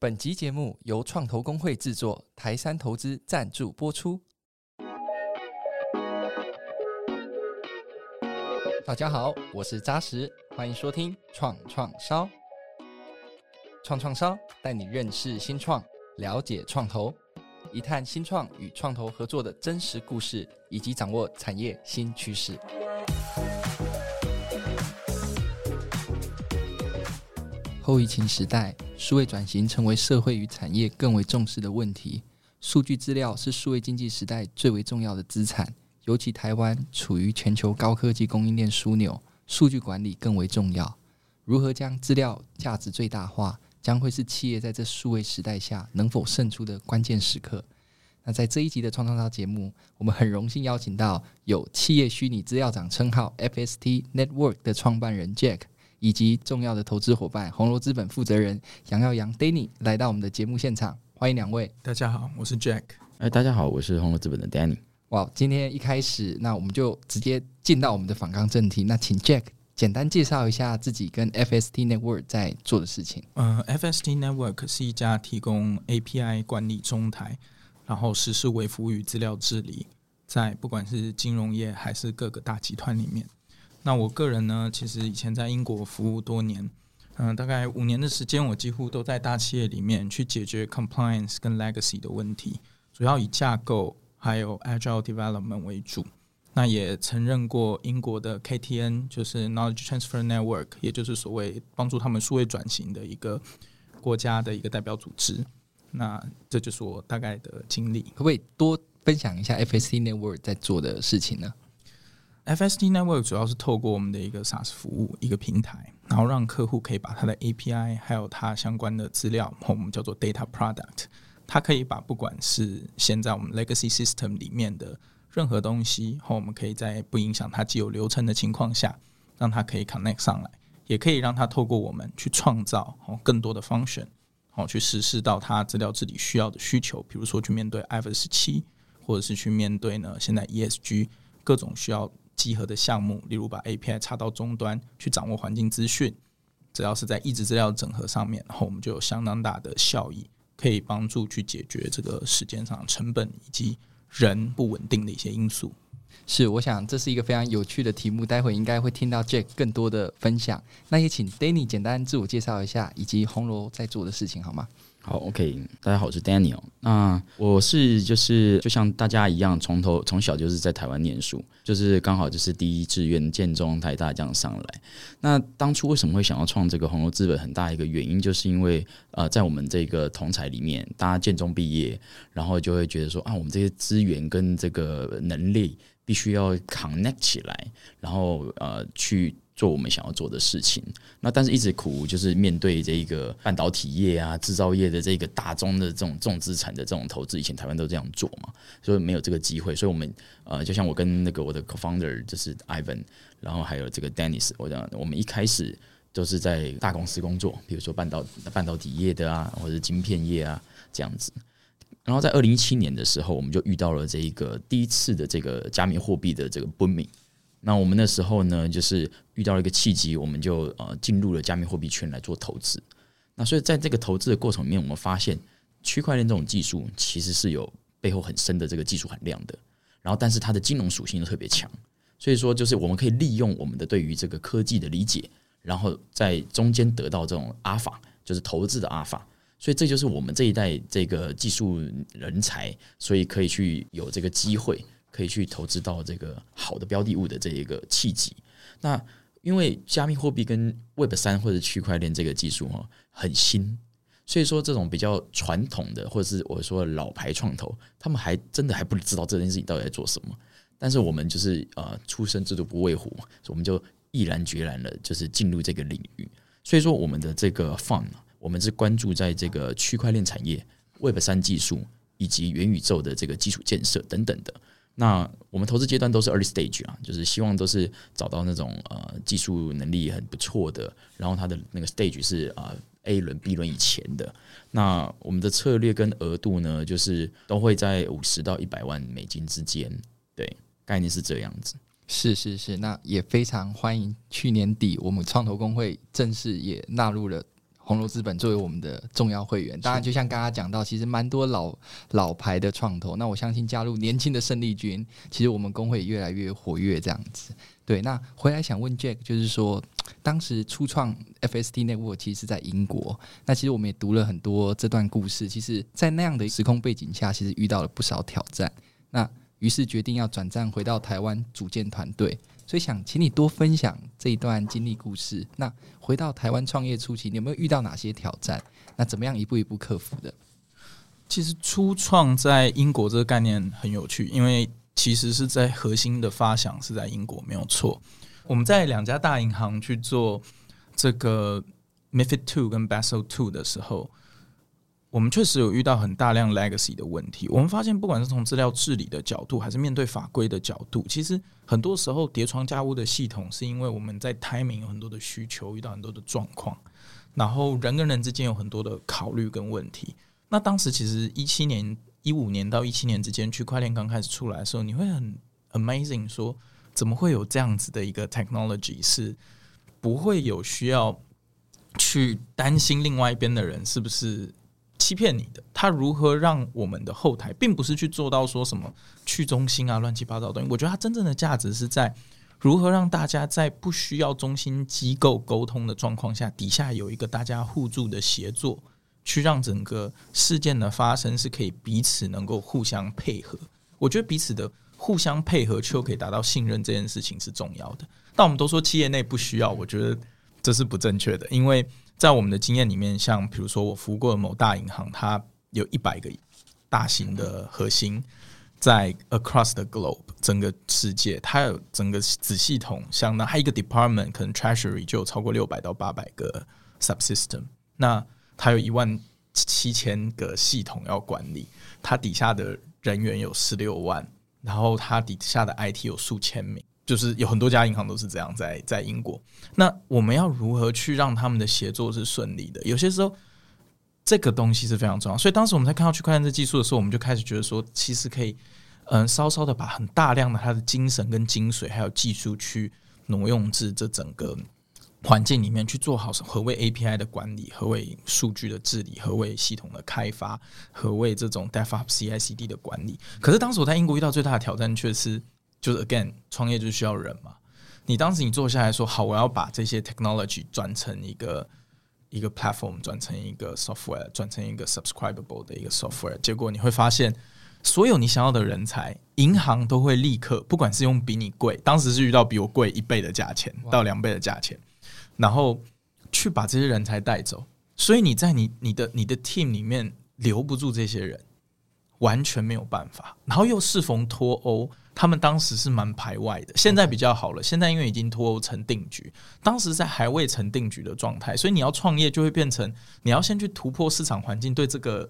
本集节目由创投公会制作，台山投资赞助播出。大家好，我是扎实，欢迎收听创创烧。创创烧带你认识新创，了解创投，一探新创与创投合作的真实故事，以及掌握产业新趋势。后疫情时代，数位转型成为社会与产业更为重视的问题。数据资料是数位经济时代最为重要的资产，尤其台湾处于全球高科技供应链枢纽，数据管理更为重要。如何将资料价值最大化，将会是企业在这数位时代下能否胜出的关键时刻。那在这一集的创创造节目，我们很荣幸邀请到有企业虚拟资料长称号 FST Network 的创办人 Jack。以及重要的投资伙伴红楼资本负责人杨耀扬 Danny 来到我们的节目现场，欢迎两位。大家好，我是 Jack。哎，大家好，我是红楼资本的 Danny。哇，今天一开始，那我们就直接进到我们的访纲正题。那请 Jack 简单介绍一下自己跟 FST Network 在做的事情。呃，FST Network 是一家提供 API 管理中台，然后实施微服务与资料治理，在不管是金融业还是各个大集团里面。那我个人呢，其实以前在英国服务多年，嗯、大概五年的时间，我几乎都在大企业里面去解决 compliance 跟 legacy 的问题，主要以架构还有 agile development 为主。那也曾任过英国的 KTN，就是 Knowledge Transfer Network，也就是所谓帮助他们数位转型的一个国家的一个代表组织。那这就是我大概的经历。可不可以多分享一下 FSC Network 在做的事情呢？FST Network 主要是透过我们的一个 SaaS 服务一个平台，然后让客户可以把他的 API 还有它相关的资料，我们叫做 Data Product，它可以把不管是现在我们 Legacy System 里面的任何东西，和我们可以在不影响它既有流程的情况下，让它可以 connect 上来，也可以让它透过我们去创造哦更多的 function，哦去实施到它资料治理需要的需求，比如说去面对 IFRS 十七，或者是去面对呢现在 ESG 各种需要。集合的项目，例如把 API 插到终端去掌握环境资讯，只要是在异质资料整合上面，然后我们就有相当大的效益，可以帮助去解决这个时间上成本以及人不稳定的一些因素。是，我想这是一个非常有趣的题目，待会应该会听到 Jack 更多的分享。那也请 Danny 简单自我介绍一下，以及红楼在做的事情，好吗？好，OK，大家好，我是 Daniel。那我是就是就像大家一样，从头从小就是在台湾念书，就是刚好就是第一志愿建中台大这样上来。那当初为什么会想要创这个红楼资本？很大一个原因就是因为呃，在我们这个同侪里面，大家建中毕业，然后就会觉得说啊，我们这些资源跟这个能力必须要 connect 起来，然后呃去。做我们想要做的事情，那但是一直苦，就是面对这一个半导体业啊、制造业的这个大宗的这种重资产的这种投资，以前台湾都这样做嘛，所以没有这个机会。所以我们呃，就像我跟那个我的 co-founder 就是 Ivan，然后还有这个 Dennis，我讲我们一开始都是在大公司工作，比如说半导半导体业的啊，或者晶片业啊这样子。然后在二零一七年的时候，我们就遇到了这一个第一次的这个加密货币的这个 booming。那我们那时候呢，就是遇到了一个契机，我们就呃进入了加密货币圈来做投资。那所以在这个投资的过程里面，我们发现区块链这种技术其实是有背后很深的这个技术含量的。然后，但是它的金融属性又特别强，所以说就是我们可以利用我们的对于这个科技的理解，然后在中间得到这种阿法，就是投资的阿法。所以这就是我们这一代这个技术人才，所以可以去有这个机会。可以去投资到这个好的标的物的这一个契机。那因为加密货币跟 Web 三或者区块链这个技术哈很新，所以说这种比较传统的或者是我说老牌创投，他们还真的还不知道这件事情到底在做什么。但是我们就是呃出生之犊不畏虎，我们就毅然决然的，就是进入这个领域。所以说我们的这个 fund，我们是关注在这个区块链产业、Web 三技术以及元宇宙的这个基础建设等等的。那我们投资阶段都是 early stage 啊，就是希望都是找到那种呃技术能力很不错的，然后它的那个 stage 是啊、呃、A 轮、B 轮以前的。那我们的策略跟额度呢，就是都会在五十到一百万美金之间，对，概念是这样子。是是是，那也非常欢迎去年底我们创投公会正式也纳入了红楼资本作为我们的重要会员。当然，就像刚刚讲到，其实蛮多老老牌的创投。那我相信加入年轻的胜利军，其实我们工会也越来越活跃这样子。对，那回来想问 Jack，就是说，当时初创 FST Network 其实是在英国。那其实我们也读了很多这段故事。其实，在那样的时空背景下，其实遇到了不少挑战。那于是决定要转战回到台湾组建团队。所以想请你多分享这一段经历故事。那回到台湾创业初期，你有没有遇到哪些挑战？那怎么样一步一步克服的？其实初创在英国这个概念很有趣，因为。其实是在核心的发想是在英国，没有错。我们在两家大银行去做这个 MiFID Two 跟 Basel Two 的时候，我们确实有遇到很大量 legacy 的问题。我们发现，不管是从资料治理的角度，还是面对法规的角度，其实很多时候叠床架屋的系统，是因为我们在 timing 有很多的需求，遇到很多的状况，然后人跟人之间有很多的考虑跟问题。那当时其实一七年。一五年到一七年之间，区块链刚开始出来的时候，你会很 amazing，说怎么会有这样子的一个 technology，是不会有需要去担心另外一边的人是不是欺骗你的？他如何让我们的后台，并不是去做到说什么去中心啊、乱七八糟的东西。我觉得它真正的价值是在如何让大家在不需要中心机构沟通的状况下，底下有一个大家互助的协作。去让整个事件的发生是可以彼此能够互相配合，我觉得彼此的互相配合就可以达到信任这件事情是重要的。但我们都说企业内不需要，我觉得这是不正确的，因为在我们的经验里面，像比如说我服务过的某大银行，它有一百个大型的核心在 across the globe 整个世界，它有整个子系统，像那它一个 department 可能 treasury 就有超过六百到八百个 subsystem，那。它有一万七千个系统要管理，它底下的人员有十六万，然后它底下的 IT 有数千名，就是有很多家银行都是这样在在英国。那我们要如何去让他们的协作是顺利的？有些时候这个东西是非常重要。所以当时我们在看到区块链这技术的时候，我们就开始觉得说，其实可以嗯稍稍的把很大量的它的精神跟精髓还有技术去挪用至这整个。环境里面去做好何谓 API 的管理，何谓数据的治理，何谓系统的开发，何谓这种 DevOps CI/CD 的管理。可是当时我在英国遇到最大的挑战，却是就是 again 创业就需要人嘛。你当时你坐下来说好，我要把这些 technology 转成一个一个 platform，转成一个 software，转成一个 subscribable 的一个 software。结果你会发现，所有你想要的人才，银行都会立刻，不管是用比你贵，当时是遇到比我贵一倍的价钱到两倍的价钱。然后去把这些人才带走，所以你在你你的你的 team 里面留不住这些人，完全没有办法。然后又适逢脱欧，他们当时是蛮排外的，现在比较好了。现在因为已经脱欧成定局，当时在还未成定局的状态，所以你要创业就会变成你要先去突破市场环境对这个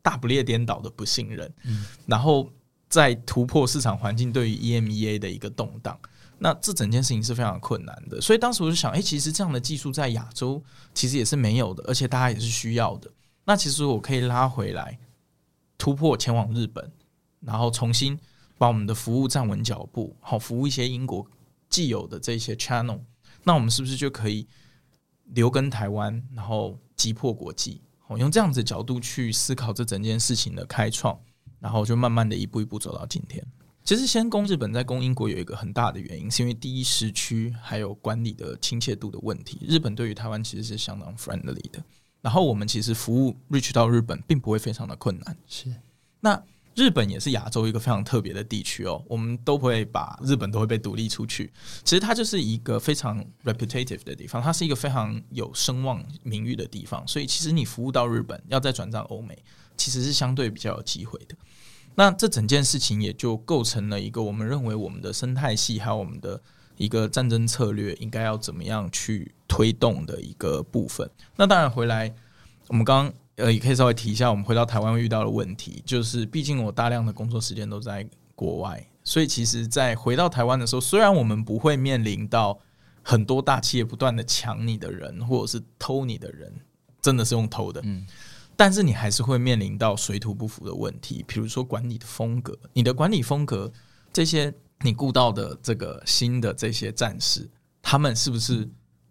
大不列颠岛的不信任，嗯，然后再突破市场环境对于 EMEA 的一个动荡。那这整件事情是非常困难的，所以当时我就想，哎，其实这样的技术在亚洲其实也是没有的，而且大家也是需要的。那其实我可以拉回来，突破前往日本，然后重新把我们的服务站稳脚步，好服务一些英国既有的这些 channel。那我们是不是就可以留根台湾，然后击破国际？好，用这样子的角度去思考这整件事情的开创，然后就慢慢的一步一步走到今天。其实先攻日本再攻英国有一个很大的原因，是因为第一时区还有管理的亲切度的问题。日本对于台湾其实是相当 friendly 的，然后我们其实服务 reach 到日本并不会非常的困难。是，那日本也是亚洲一个非常特别的地区哦，我们都不会把日本都会被独立出去。其实它就是一个非常 reputative 的地方，它是一个非常有声望名誉的地方，所以其实你服务到日本，要再转战欧美，其实是相对比较有机会的。那这整件事情也就构成了一个我们认为我们的生态系还有我们的一个战争策略应该要怎么样去推动的一个部分。那当然回来，我们刚刚呃也可以稍微提一下，我们回到台湾遇到的问题，就是毕竟我大量的工作时间都在国外，所以其实，在回到台湾的时候，虽然我们不会面临到很多大企业不断的抢你的人或者是偷你的人，真的是用偷的，嗯。但是你还是会面临到水土不服的问题，比如说管理的风格，你的管理风格，这些你雇到的这个新的这些战士，他们是不是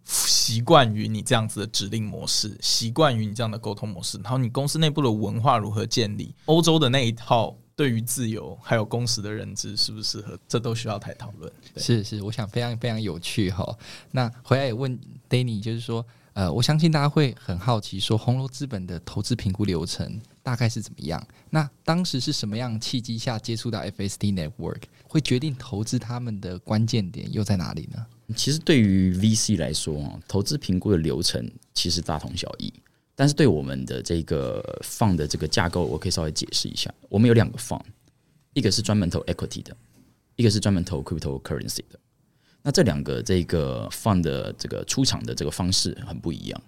习惯于你这样子的指令模式，习惯于你这样的沟通模式，然后你公司内部的文化如何建立？欧洲的那一套对于自由还有工时的认知适不适合？这都需要太讨论。是是，我想非常非常有趣哈。那回来也问 Danny，就是说，呃，我相信大家会很好奇，说红楼资本的投资评估流程大概是怎么样？那当时是什么样契机下接触到 FST Network，会决定投资他们的关键点又在哪里呢？其实对于 VC 来说，投资评估的流程其实大同小异。但是对我们的这个放的这个架构，我可以稍微解释一下。我们有两个放一个是专门投 equity 的，一个是专门投 cryptocurrency 的。那这两个这个 fund 的这个出场的这个方式很不一样。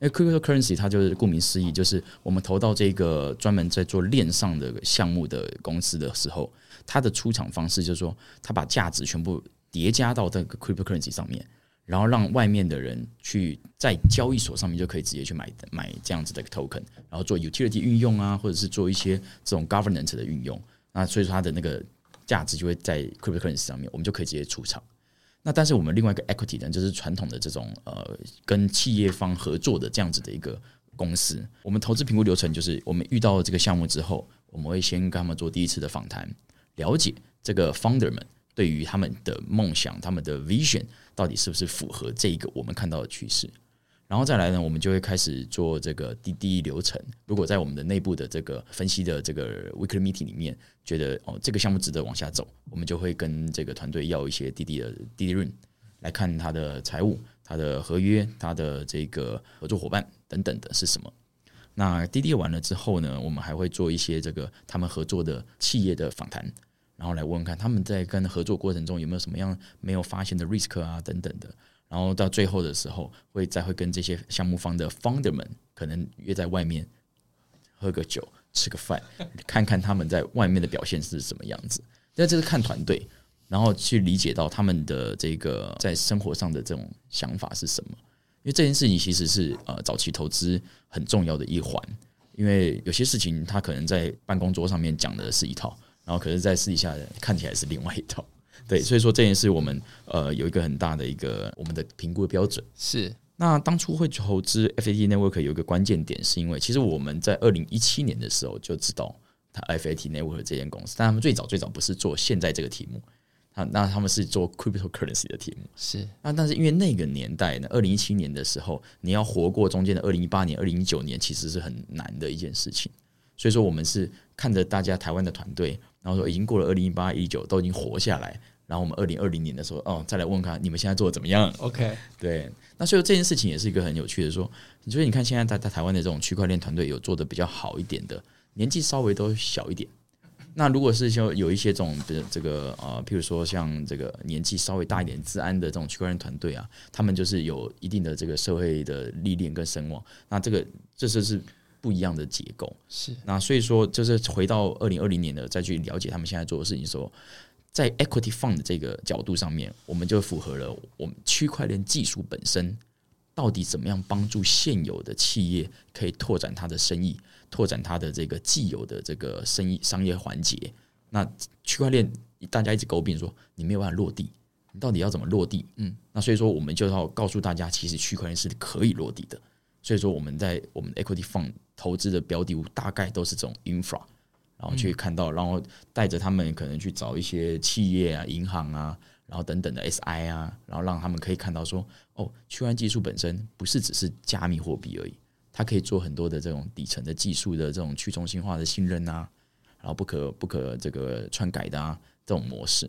因为 cryptocurrency 它就是顾名思义，就是我们投到这个专门在做链上的项目的公司的时候，它的出场方式就是说，它把价值全部。叠加到这个 cryptocurrency 上面，然后让外面的人去在交易所上面就可以直接去买买这样子的 token，然后做 utility 运用啊，或者是做一些这种 governance 的运用。那所以说它的那个价值就会在 cryptocurrency 上面，我们就可以直接出场。那但是我们另外一个 equity 呢，就是传统的这种呃跟企业方合作的这样子的一个公司，我们投资评估流程就是我们遇到这个项目之后，我们会先跟他们做第一次的访谈，了解这个 founder 们。对于他们的梦想，他们的 vision 到底是不是符合这一个我们看到的趋势？然后再来呢，我们就会开始做这个滴滴流程。如果在我们的内部的这个分析的这个 weekly meeting 里面，觉得哦这个项目值得往下走，我们就会跟这个团队要一些滴滴的滴滴 run 来看他的财务、他的合约、他的这个合作伙伴等等的是什么。那滴滴完了之后呢，我们还会做一些这个他们合作的企业的访谈。然后来问问看他们在跟合作过程中有没有什么样没有发现的 risk 啊等等的，然后到最后的时候会再会跟这些项目方的 founder 们可能约在外面喝个酒吃个饭，看看他们在外面的表现是什么样子。那这是看团队，然后去理解到他们的这个在生活上的这种想法是什么。因为这件事情其实是呃早期投资很重要的一环，因为有些事情他可能在办公桌上面讲的是一套。然后可是，在私底下看起来是另外一套，对，所以说这件事我们呃有一个很大的一个我们的评估的标准是。那当初会投资 FAT Network 有一个关键点，是因为其实我们在二零一七年的时候就知道它 FAT Network 这间公司，但他们最早最早不是做现在这个题目，那那他们是做 Cryptocurrency 的题目，是。那但是因为那个年代呢，二零一七年的时候，你要活过中间的二零一八年、二零一九年，其实是很难的一件事情。所以说，我们是看着大家台湾的团队。然后说已经过了二零一八一九都已经活下来，然后我们二零二零年的时候哦再来问看你们现在做的怎么样？OK，对，那所以这件事情也是一个很有趣的说，所以你看现在在在台湾的这种区块链团队有做的比较好一点的，年纪稍微都小一点。那如果是说有一些这种的这个呃，譬如说像这个年纪稍微大一点治安的这种区块链团队啊，他们就是有一定的这个社会的历练跟声望，那这个这就是。不一样的结构是那，所以说就是回到二零二零年的再去了解他们现在做的事情，说在 equity fund 这个角度上面，我们就符合了我们区块链技术本身到底怎么样帮助现有的企业可以拓展它的生意，拓展它的这个既有的这个生意商业环节。那区块链大家一直诟病说你没有办法落地，你到底要怎么落地？嗯，那所以说我们就要告诉大家，其实区块链是可以落地的。所以说我们在我们 equity fund 投资的标的物大概都是这种 infra，然后去看到，然后带着他们可能去找一些企业啊、银行啊，然后等等的 SI 啊，然后让他们可以看到说，哦，区块链技术本身不是只是加密货币而已，它可以做很多的这种底层的技术的这种去中心化的信任啊，然后不可不可这个篡改的啊这种模式。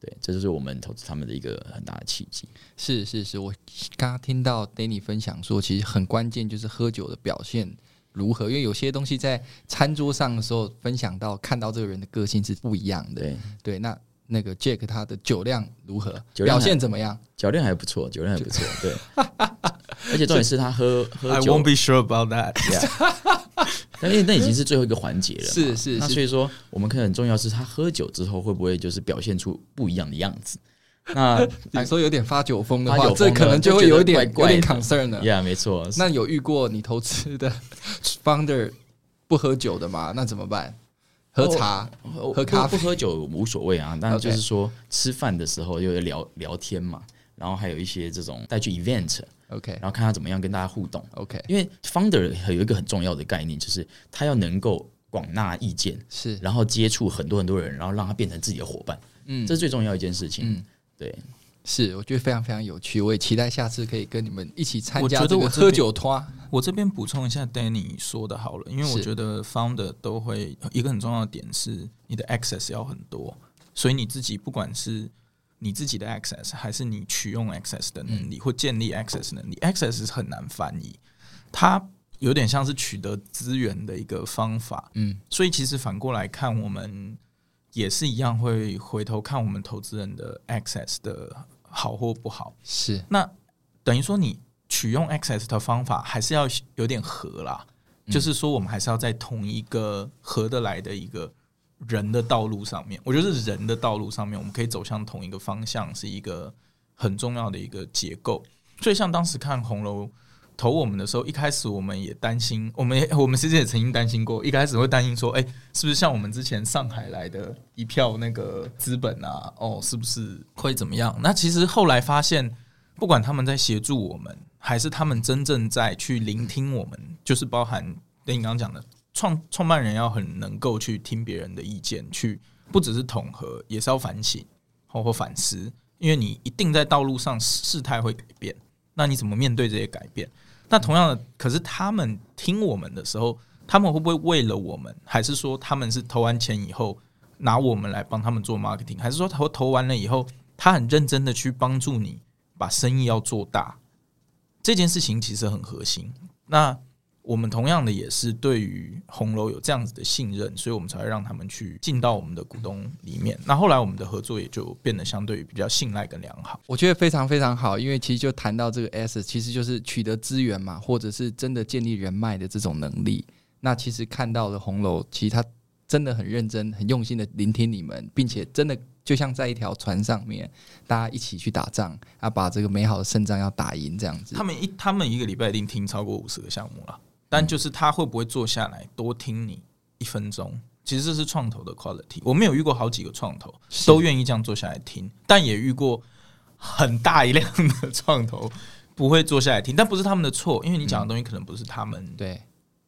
对，这就是我们投资他们的一个很大的契机。是是是，我刚刚听到 Danny 分享说，其实很关键就是喝酒的表现。如何？因为有些东西在餐桌上的时候分享到，看到这个人的个性是不一样的。对，对，那那个 Jack 他的酒量如何？酒量表现怎么样？酒量还不错，酒量还不错。对，而且重点是他喝喝酒。I won't be sure about that. 但因为那已经是最后一个环节了。是是。那所以说，我们可能很重要是他喝酒之后会不会就是表现出不一样的样子？那你说有点发酒疯的话，这可能就会有点有点 concern 了。Yeah，没错。那有遇过你投资的 founder 不喝酒的吗？那怎么办？喝茶、喝咖啡？不喝酒无所谓啊。但就是说吃饭的时候又聊聊天嘛，然后还有一些这种带去 event，OK，然后看他怎么样跟大家互动，OK。因为 founder 有一个很重要的概念，就是他要能够广纳意见，是，然后接触很多很多人，然后让他变成自己的伙伴，嗯，这是最重要一件事情，嗯，对。是，我觉得非常非常有趣，我也期待下次可以跟你们一起参加这个喝酒托。我这边补充一下，Danny 说的好了，因为我觉得 founder 都会一个很重要的点是，你的 access 要很多，所以你自己不管是你自己的 access，还是你取用 access 的能力，嗯、或建立 access 能力，access 是很难翻译，它有点像是取得资源的一个方法。嗯，所以其实反过来看，我们。也是一样，会回头看我们投资人的 access 的好或不好。是，那等于说你取用 access 的方法还是要有点合啦，嗯、就是说我们还是要在同一个合得来的一个人的道路上面。我觉得是人的道路上面，我们可以走向同一个方向，是一个很重要的一个结构。所以像当时看红楼。投我们的时候，一开始我们也担心，我们我们其实也曾经担心过，一开始会担心说，哎、是不是像我们之前上海来的一票那个资本啊，哦，是不是会怎么样？那其实后来发现，不管他们在协助我们，还是他们真正在去聆听我们，就是包含跟你刚刚讲的创创办人要很能够去听别人的意见，去不只是统合，也是要反省或或反思，因为你一定在道路上事态会改变，那你怎么面对这些改变？那同样的，可是他们听我们的时候，他们会不会为了我们，还是说他们是投完钱以后拿我们来帮他们做 marketing，还是说投投完了以后，他很认真的去帮助你把生意要做大？这件事情其实很核心。那。我们同样的也是对于红楼有这样子的信任，所以我们才会让他们去进到我们的股东里面。那后来我们的合作也就变得相对于比较信赖跟良好。我觉得非常非常好，因为其实就谈到这个 S，其实就是取得资源嘛，或者是真的建立人脉的这种能力。那其实看到了红楼，其实他真的很认真、很用心的聆听你们，并且真的就像在一条船上面，大家一起去打仗，啊，把这个美好的胜仗要打赢这样子。他们一他们一个礼拜一定听超过五十个项目了。但就是他会不会坐下来多听你一分钟？其实这是创投的 quality。我们有遇过好几个创投都愿意这样坐下来听，但也遇过很大一量的创投 不会坐下来听。但不是他们的错，因为你讲的东西可能不是他们对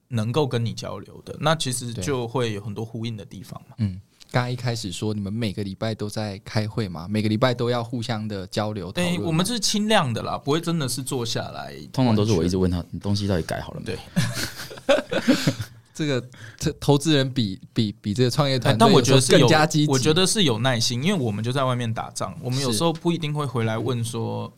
能够跟你交流的。那其实就会有很多呼应的地方嘛。嗯。刚刚一开始说你们每个礼拜都在开会嘛，每个礼拜都要互相的交流。对，我们是轻量的啦，不会真的是坐下来。通常都是我一直问他，你东西到底改好了没？对，这个这投资人比比比这个创业团队，但我觉得是更加积极。我觉得是有耐心，因为我们就在外面打仗，我们有时候不一定会回来问说，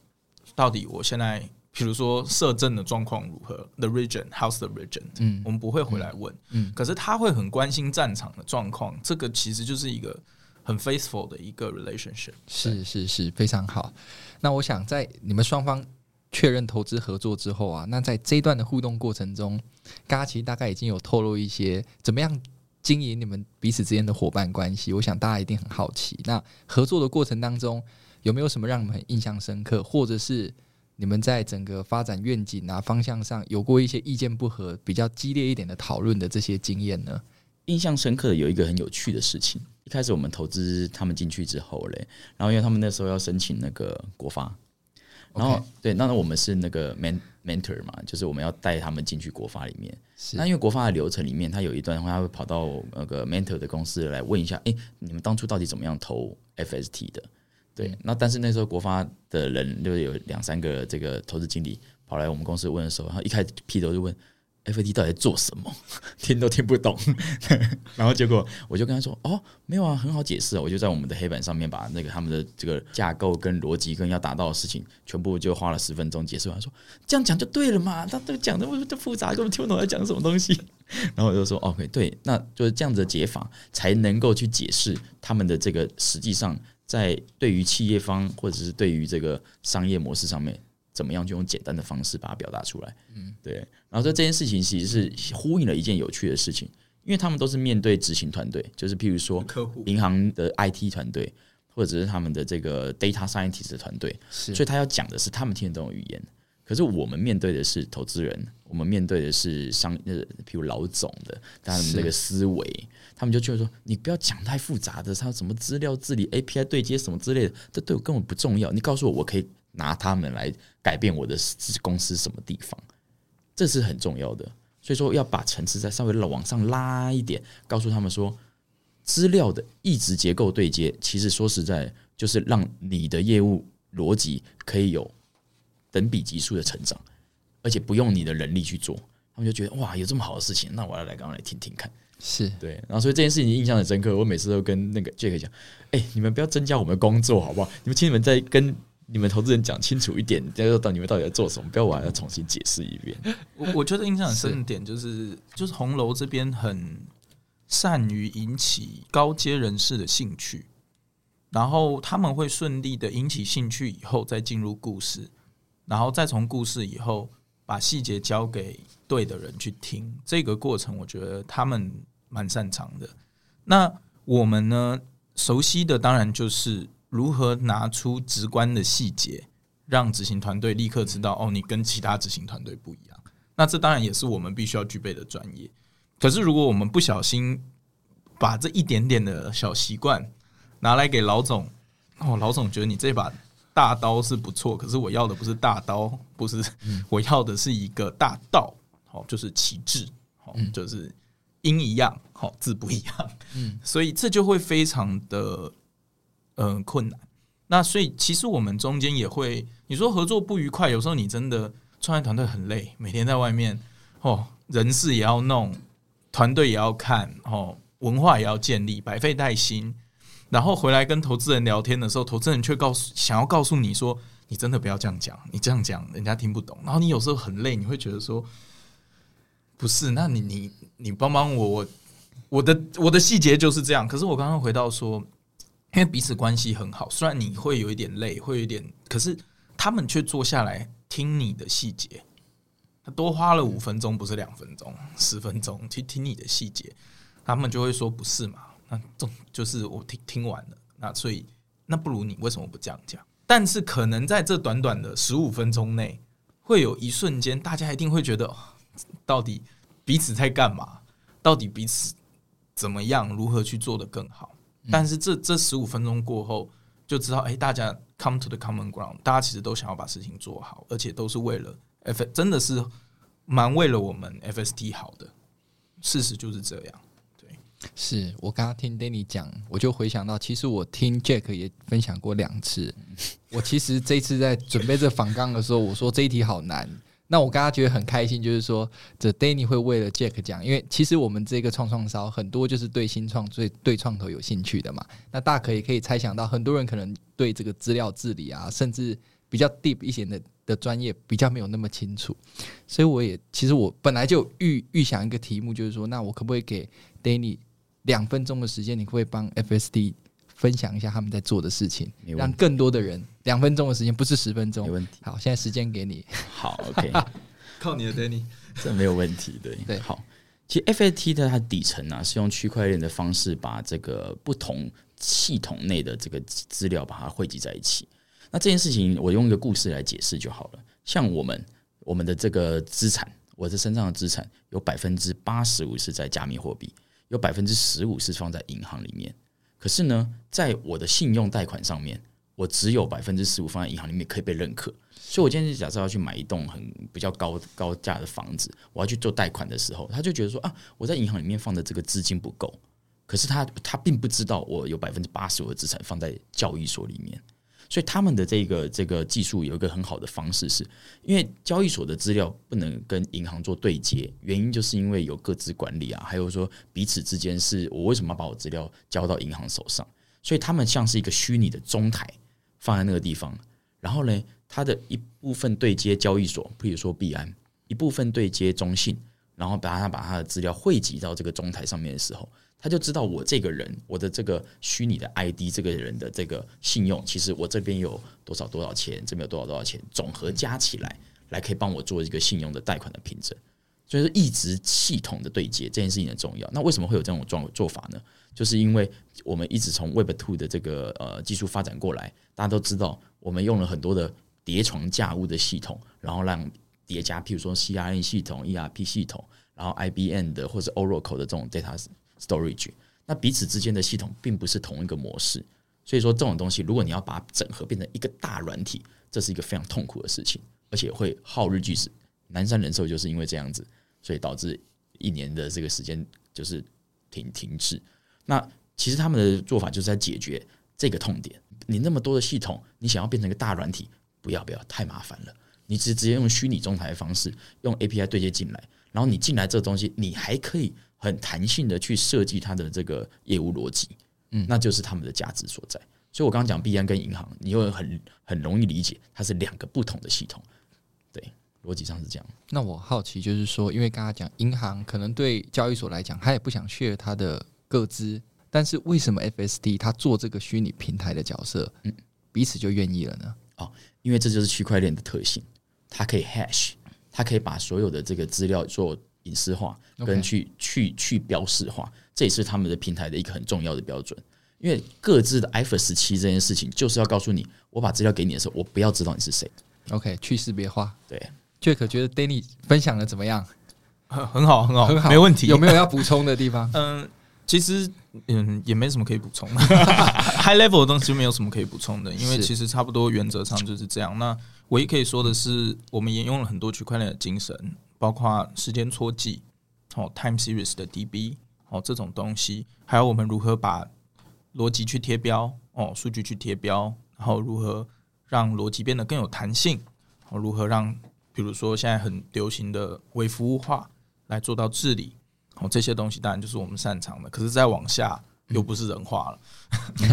到底我现在。比如说摄政的状况如何？The region, how's the region？嗯，我们不会回来问，嗯，可是他会很关心战场的状况。这个其实就是一个很 faithful 的一个 relationship。是是是，非常好。那我想在你们双方确认投资合作之后啊，那在这一段的互动过程中，大家其实大概已经有透露一些怎么样经营你们彼此之间的伙伴关系。我想大家一定很好奇，那合作的过程当中有没有什么让你们很印象深刻，或者是？你们在整个发展愿景啊方向上有过一些意见不合、比较激烈一点的讨论的这些经验呢？印象深刻的有一个很有趣的事情。一开始我们投资他们进去之后嘞，然后因为他们那时候要申请那个国发，然后.对，那我们是那个 mentor 嘛，就是我们要带他们进去国发里面。是那因为国发的流程里面，他有一段话他会跑到那个 mentor 的公司来问一下，诶，你们当初到底怎么样投 FST 的？对，那但是那时候国发的人就有两三个这个投资经理跑来我们公司问的时候，然后一开始劈头就问 FAT 到底在做什么，听都听不懂。然后结果我就跟他说：“哦，没有啊，很好解释啊。”我就在我们的黑板上面把那个他们的这个架构跟逻辑跟要达到的事情全部就花了十分钟解释完，说这样讲就对了嘛。他都讲的不就复杂，根本听不懂在讲什么东西。然后我就说：“OK，对，那就是这样子的解法才能够去解释他们的这个实际上。”在对于企业方或者是对于这个商业模式上面，怎么样就用简单的方式把它表达出来？嗯，对。然后这这件事情其实是呼应了一件有趣的事情，因为他们都是面对执行团队，就是譬如说客户、银行的 IT 团队，或者是他们的这个 data scientist 的团队，所以他要讲的是他们听得懂的语言。可是我们面对的是投资人，我们面对的是商呃，譬如老总的他们这个思维。他们就觉得说，你不要讲太复杂的，他什么资料治理、API 对接什么之类的，这对我根本不重要。你告诉我，我可以拿他们来改变我的公司什么地方，这是很重要的。所以说要把层次再稍微往上拉一点，告诉他们说，资料的异质结构对接，其实说实在，就是让你的业务逻辑可以有等比级数的成长，而且不用你的人力去做，他们就觉得哇，有这么好的事情，那我要来刚刚来听听看。是对，然后所以这件事情印象很深刻，我每次都跟那个 Jack 讲，哎、欸，你们不要增加我们的工作好不好？你们请你们再跟。你们投资人讲清楚一点，要说到你们到底在做什么，不要我还要重新解释一遍。我我觉得印象很深的点就是，是就是红楼这边很善于引起高阶人士的兴趣，然后他们会顺利的引起兴趣以后，再进入故事，然后再从故事以后把细节交给对的人去听。这个过程，我觉得他们蛮擅长的。那我们呢，熟悉的当然就是。如何拿出直观的细节，让执行团队立刻知道哦，你跟其他执行团队不一样。那这当然也是我们必须要具备的专业。可是如果我们不小心把这一点点的小习惯拿来给老总，哦，老总觉得你这把大刀是不错，可是我要的不是大刀，不是，我要的是一个大道，好，就是旗帜，好，就是音一样，好，字不一样，嗯，所以这就会非常的。嗯，困难。那所以其实我们中间也会，你说合作不愉快，有时候你真的创业团队很累，每天在外面哦，人事也要弄，团队也要看哦，文化也要建立，百废待兴。然后回来跟投资人聊天的时候，投资人却告诉想要告诉你说，你真的不要这样讲，你这样讲人家听不懂。然后你有时候很累，你会觉得说，不是，那你你你帮帮我，我我的我的细节就是这样。可是我刚刚回到说。因为彼此关系很好，虽然你会有一点累，会有一点，可是他们却坐下来听你的细节，他多花了五分钟，不是两分钟、十分钟去听你的细节，他们就会说不是嘛？那这就是我听听完了，那所以那不如你为什么不这样讲？但是可能在这短短的十五分钟内，会有一瞬间，大家一定会觉得，到底彼此在干嘛？到底彼此怎么样？如何去做得更好？但是这这十五分钟过后，就知道哎，大家 come to the common ground，大家其实都想要把事情做好，而且都是为了 F，真的是蛮为了我们 FST 好的。事实就是这样。对，是我刚刚听 Danny 讲，我就回想到，其实我听 Jack 也分享过两次。我其实这次在准备这访纲的时候，我说这一题好难。那我刚刚觉得很开心，就是说，这 Danny 会为了 Jack 讲，因为其实我们这个创创烧很多就是对新创、对对创投有兴趣的嘛。那大可也可以猜想到，很多人可能对这个资料治理啊，甚至比较 deep 一些的的专业比较没有那么清楚。所以我也其实我本来就预预想一个题目，就是说，那我可不可以给 Danny 两分钟的时间，你可不可以帮 FST？分享一下他们在做的事情，让更多的人两分钟的时间，不是十分钟，没问题。好，现在时间给你。好，OK，靠你了，Danny，这没有问题。对对，好。其实 FST 的它底层呢，是用区块链的方式把这个不同系统内的这个资料把它汇集在一起。那这件事情，我用一个故事来解释就好了。像我们我们的这个资产，我的身上的资产有百分之八十五是在加密货币，有百分之十五是放在银行里面。可是呢，在我的信用贷款上面，我只有百分之十五放在银行里面可以被认可。所以，我今天假设要去买一栋很比较高高价的房子，我要去做贷款的时候，他就觉得说啊，我在银行里面放的这个资金不够。可是他他并不知道我有百分之八十五的资产放在交易所里面。所以他们的这个这个技术有一个很好的方式是，因为交易所的资料不能跟银行做对接，原因就是因为有各自管理啊，还有说彼此之间是我为什么要把我资料交到银行手上？所以他们像是一个虚拟的中台放在那个地方，然后呢，它的一部分对接交易所，比如说币安，一部分对接中信，然后把它把它的资料汇集到这个中台上面的时候。他就知道我这个人，我的这个虚拟的 ID，这个人的这个信用，其实我这边有多少多少钱，这边有多少多少钱，总和加起来，来可以帮我做一个信用的贷款的凭证。所以说，一直系统的对接这件事情很重要。那为什么会有这种状做法呢？就是因为我们一直从 Web Two 的这个呃技术发展过来，大家都知道，我们用了很多的叠床架屋的系统，然后让叠加，譬如说 CRM 系统、ERP 系统，然后 IBM 的或者 Oracle 的这种 data。storage，那彼此之间的系统并不是同一个模式，所以说这种东西，如果你要把整合变成一个大软体，这是一个非常痛苦的事情，而且会耗日巨时。南山人寿就是因为这样子，所以导致一年的这个时间就是停停滞。那其实他们的做法就是在解决这个痛点。你那么多的系统，你想要变成一个大软体，不要不要，太麻烦了。你直直接用虚拟中台的方式，用 API 对接进来，然后你进来这个东西，你还可以很弹性的去设计它的这个业务逻辑，嗯，那就是他们的价值所在。所以我刚刚讲币安跟银行，你会很很容易理解，它是两个不同的系统，对，逻辑上是这样。那我好奇就是说，因为刚刚讲银行可能对交易所来讲，他也不想 share 他的个资，但是为什么 FSD 他做这个虚拟平台的角色，嗯，彼此就愿意了呢？哦，因为这就是区块链的特性。它可以 hash，它可以把所有的这个资料做隐私化，跟去去去标识化，这也是他们的平台的一个很重要的标准。因为各自的 iPhone 十七这件事情，就是要告诉你，我把资料给你的时候，我不要知道你是谁。OK，去识别化。对，Jack 觉得 Danny 分享的怎么样？很很好，很好，很好，没问题。有没有要补充的地方？嗯，其实嗯也没什么可以补充的，High level 的东西没有什么可以补充的，因为其实差不多原则上就是这样。那唯一可以说的是，我们沿用了很多区块链的精神，包括时间戳记，哦，time series 的 DB，哦，这种东西，还有我们如何把逻辑去贴标，哦，数据去贴标，然后如何让逻辑变得更有弹性，哦，如何让，比如说现在很流行的微服务化来做到治理，哦，这些东西当然就是我们擅长的。可是再往下。又不是人话了，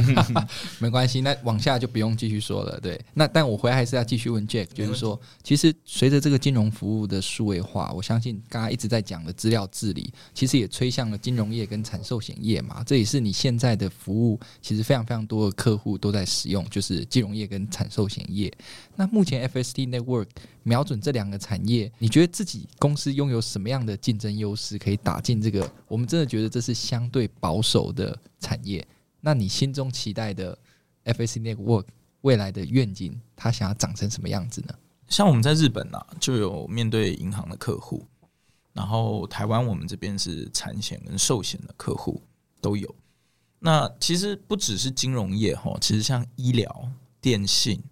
没关系，那往下就不用继续说了。对，那但我回来还是要继续问 Jack，就是说，其实随着这个金融服务的数位化，我相信刚刚一直在讲的资料治理，其实也吹向了金融业跟产寿险业嘛。这也是你现在的服务，其实非常非常多的客户都在使用，就是金融业跟产寿险业。那目前 FST Network 瞄准这两个产业，你觉得自己公司拥有什么样的竞争优势，可以打进这个？我们真的觉得这是相对保守的。产业，那你心中期待的 FST Network 未来的愿景，它想要长成什么样子呢？像我们在日本呐、就有面对银行的客户，然后台湾我们这边是产险跟寿险的客户都有。那其实不只是金融业哈，其实像医疗、电信、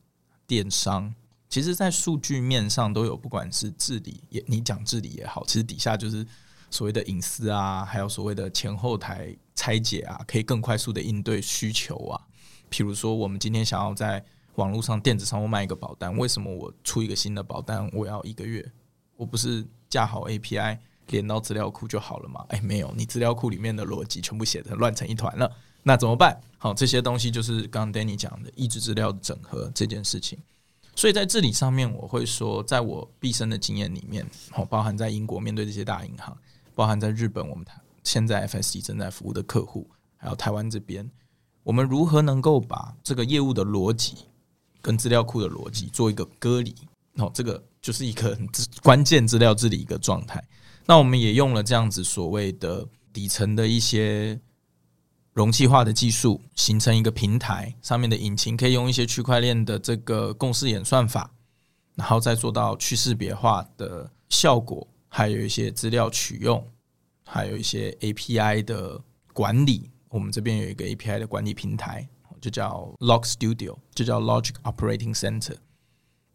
电商，其实在数据面上都有，不管是治理也，你讲治理也好，其实底下就是。所谓的隐私啊，还有所谓的前后台拆解啊，可以更快速的应对需求啊。譬如说，我们今天想要在网络上、电子商务卖一个保单，为什么我出一个新的保单我要一个月？我不是架好 API 连到资料库就好了吗？哎，没有，你资料库里面的逻辑全部写得乱成一团了，那怎么办？好，这些东西就是刚刚 Danny 讲的异质资料整合这件事情。所以在治理上面，我会说，在我毕生的经验里面，好，包含在英国面对这些大银行。包含在日本，我们现在 FSD 正在服务的客户，还有台湾这边，我们如何能够把这个业务的逻辑跟资料库的逻辑做一个割离？哦，这个就是一个很关键资料治理一个状态。那我们也用了这样子所谓的底层的一些容器化的技术，形成一个平台上面的引擎，可以用一些区块链的这个共识演算法，然后再做到去识别化的效果。还有一些资料取用，还有一些 API 的管理。我们这边有一个 API 的管理平台，就叫 Log Studio，就叫 Logic Operating Center。